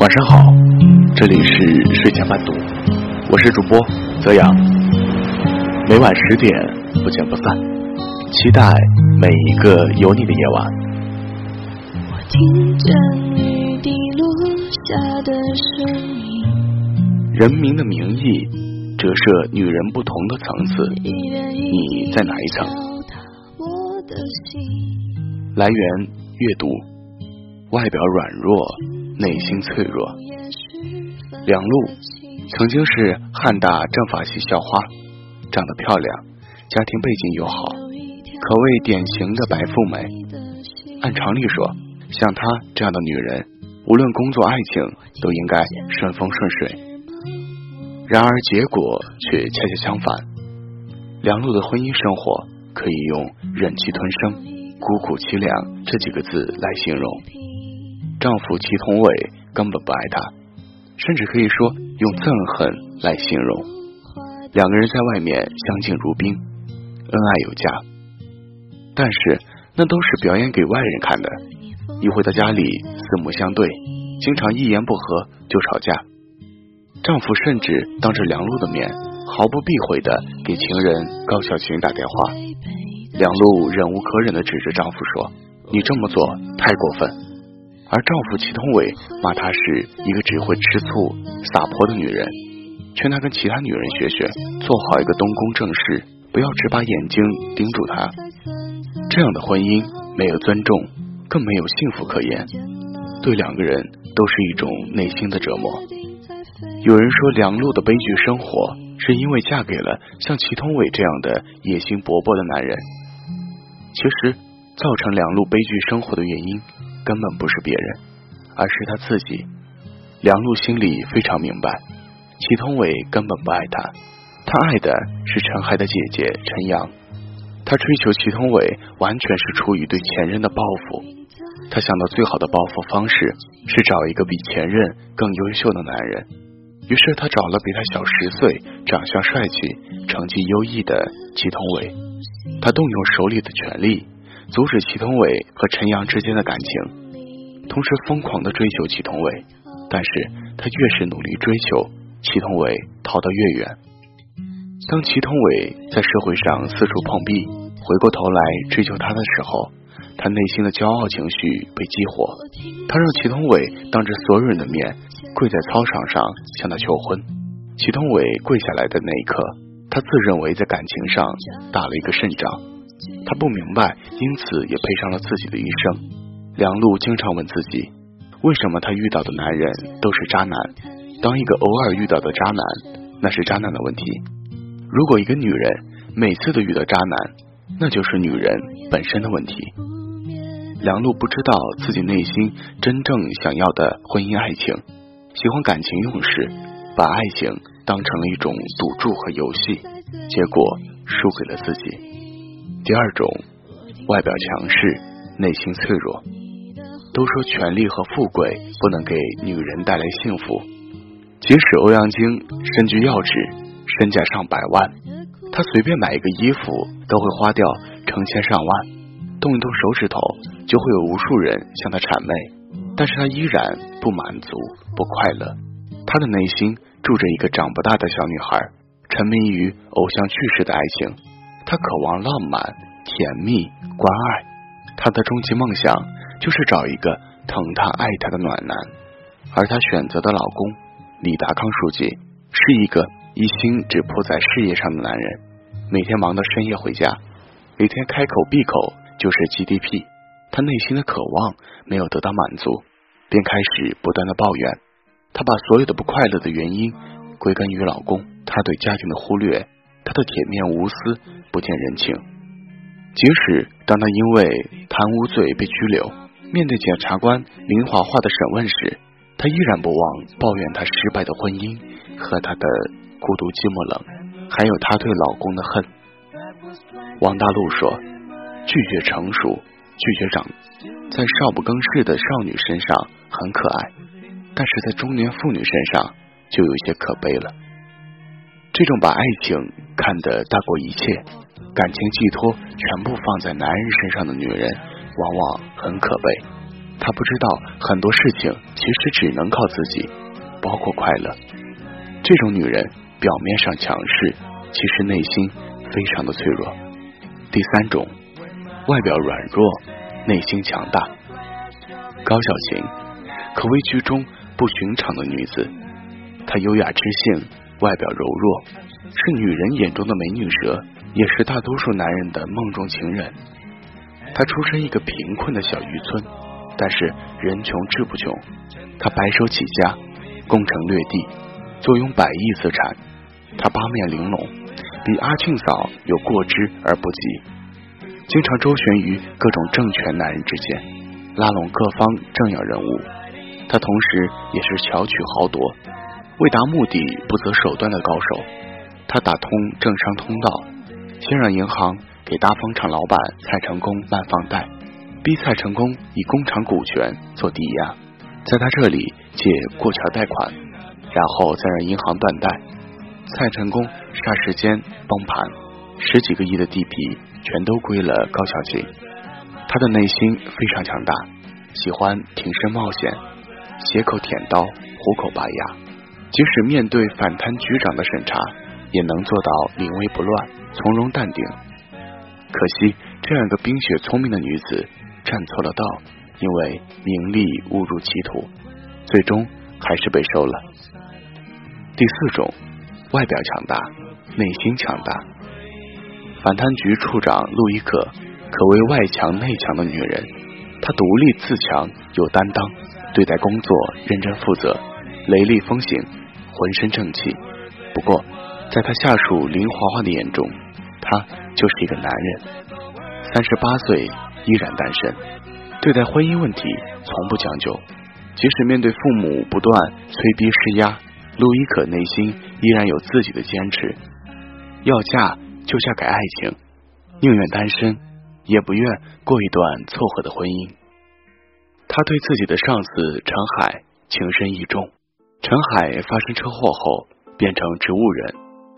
晚上好，这里是睡前伴读，我是主播泽阳，每晚十点不见不散，期待每一个有你的夜晚。我听见雨滴落下的声音，人民的名义折射女人不同的层次，你在哪一层？来源阅读，外表软弱。内心脆弱。梁璐曾经是汉大政法系校花，长得漂亮，家庭背景又好，可谓典型的白富美。按常理说，像她这样的女人，无论工作爱情都应该顺风顺水。然而结果却恰恰相反。梁璐的婚姻生活可以用忍气吞声、孤苦凄凉这几个字来形容。丈夫齐同伟根本不爱她，甚至可以说用憎恨来形容。两个人在外面相敬如宾，恩爱有加，但是那都是表演给外人看的。一回到家里，四目相对，经常一言不合就吵架。丈夫甚至当着梁璐的面，毫不避讳的给情人高小琴打电话。梁璐忍无可忍的指着丈夫说：“你这么做太过分。”而丈夫祁同伟骂她是一个只会吃醋撒泼的女人，劝她跟其他女人学学，做好一个东宫正室，不要只把眼睛盯住她。这样的婚姻没有尊重，更没有幸福可言，对两个人都是一种内心的折磨。有人说梁璐的悲剧生活是因为嫁给了像祁同伟这样的野心勃勃的男人。其实，造成梁璐悲剧生活的原因。根本不是别人，而是他自己。梁璐心里非常明白，祁同伟根本不爱她，他爱的是陈海的姐姐陈阳。他追求祁同伟，完全是出于对前任的报复。他想到最好的报复方式是找一个比前任更优秀的男人，于是他找了比他小十岁、长相帅气、成绩优异的祁同伟。他动用手里的权力。阻止祁同伟和陈阳之间的感情，同时疯狂的追求祁同伟，但是他越是努力追求，祁同伟逃得越远。当祁同伟在社会上四处碰壁，回过头来追求他的时候，他内心的骄傲情绪被激活，他让祁同伟当着所有人的面跪在操场上向他求婚。祁同伟跪下来的那一刻，他自认为在感情上打了一个胜仗。他不明白，因此也赔上了自己的一生。梁璐经常问自己，为什么他遇到的男人都是渣男？当一个偶尔遇到的渣男，那是渣男的问题；如果一个女人每次都遇到渣男，那就是女人本身的问题。梁璐不知道自己内心真正想要的婚姻爱情，喜欢感情用事，把爱情当成了一种赌注和游戏，结果输给了自己。第二种，外表强势，内心脆弱。都说权力和富贵不能给女人带来幸福，即使欧阳菁身居要职，身价上百万，她随便买一个衣服都会花掉成千上万，动一动手指头就会有无数人向她谄媚，但是她依然不满足，不快乐。她的内心住着一个长不大的小女孩，沉迷于偶像去世的爱情。她渴望浪漫、甜蜜、关爱，她的终极梦想就是找一个疼她、爱她的暖男。而她选择的老公李达康书记是一个一心只扑在事业上的男人，每天忙到深夜回家，每天开口闭口就是 GDP。他内心的渴望没有得到满足，便开始不断的抱怨。他把所有的不快乐的原因归根于老公，他对家庭的忽略。他的铁面无私，不见人情。即使当他因为贪污罪被拘留，面对检察官林华华的审问时，他依然不忘抱怨他失败的婚姻和他的孤独寂寞冷，还有他对老公的恨。王大陆说：“拒绝成熟，拒绝长，在少不更事的少女身上很可爱，但是在中年妇女身上就有些可悲了。”这种把爱情看得大过一切，感情寄托全部放在男人身上的女人，往往很可悲。她不知道很多事情其实只能靠自己，包括快乐。这种女人表面上强势，其实内心非常的脆弱。第三种，外表软弱，内心强大。高小晴可谓剧中不寻常的女子，她优雅知性，外表柔弱，是女人眼中的美女蛇，也是大多数男人的梦中情人。她出身一个贫困的小渔村，但是人穷志不穷，她白手起家，攻城略地，坐拥百亿资产。她八面玲珑，比阿庆嫂有过之而不及，经常周旋于各种政权男人之间，拉拢各方政要人物。她同时也是巧取豪夺、为达目的不择手段的高手。他打通政商通道，先让银行。给大风厂老板蔡成功办放贷，逼蔡成功以工厂股权做抵押，在他这里借过桥贷款，然后再让银行断贷。蔡成功霎时间崩盘，十几个亿的地皮全都归了高小琴。他的内心非常强大，喜欢挺身冒险，斜口舔刀，虎口拔牙，即使面对反贪局长的审查，也能做到临危不乱，从容淡定。可惜，这样一个冰雪聪明的女子站错了道，因为名利误入歧途，最终还是被收了。第四种，外表强大，内心强大。反贪局处长陆一可可谓外强内强的女人，她独立自强，有担当，对待工作认真负责，雷厉风行，浑身正气。不过，在他下属林华华的眼中，他就是一个男人，三十八岁依然单身，对待婚姻问题从不将就，即使面对父母不断催逼施压，陆一可内心依然有自己的坚持，要嫁就嫁给爱情，宁愿单身也不愿过一段凑合的婚姻。他对自己的上司陈海情深意重，陈海发生车祸后变成植物人，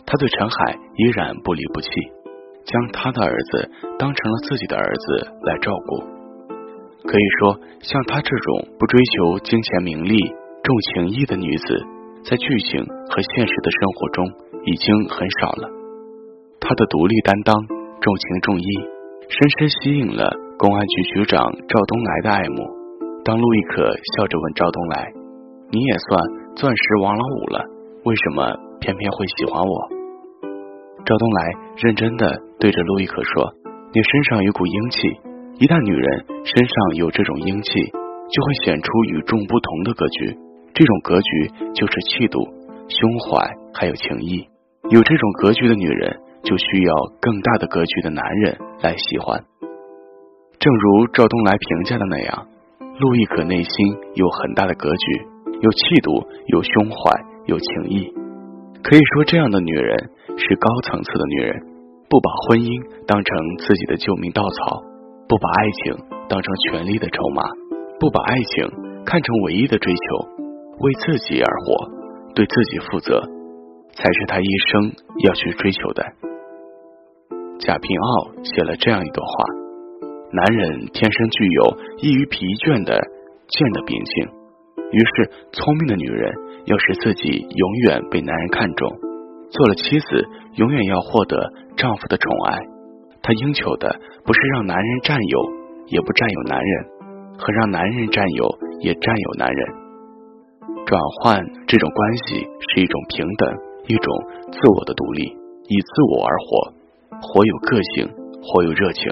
他对陈海依然不离不弃。将他的儿子当成了自己的儿子来照顾，可以说，像她这种不追求金钱名利、重情义的女子，在剧情和现实的生活中已经很少了。她的独立担当、重情重义，深深吸引了公安局局长赵东来的爱慕。当陆亦可笑着问赵东来：“你也算钻石王老五了，为什么偏偏会喜欢我？”赵东来认真的对着陆亦可说：“你身上有股英气，一旦女人身上有这种英气，就会显出与众不同的格局。这种格局就是气度、胸怀还有情谊。有这种格局的女人，就需要更大的格局的男人来喜欢。正如赵东来评价的那样，陆亦可内心有很大的格局，有气度，有胸怀，有情义。可以说，这样的女人。”是高层次的女人，不把婚姻当成自己的救命稻草，不把爱情当成权力的筹码，不把爱情看成唯一的追求，为自己而活，对自己负责，才是她一生要去追求的。贾平凹写了这样一段话：男人天生具有易于疲倦的贱的秉性，于是聪明的女人要使自己永远被男人看中。做了妻子，永远要获得丈夫的宠爱。她应求的不是让男人占有，也不占有男人，和让男人占有也占有男人。转换这种关系是一种平等，一种自我的独立，以自我而活，活有个性，活有热情。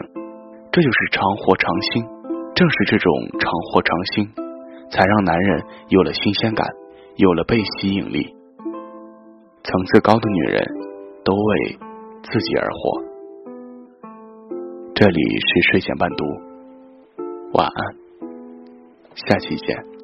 这就是长活长新。正是这种长活长新，才让男人有了新鲜感，有了被吸引力。层次高的女人，都为自己而活。这里是睡前伴读，晚安，下期见。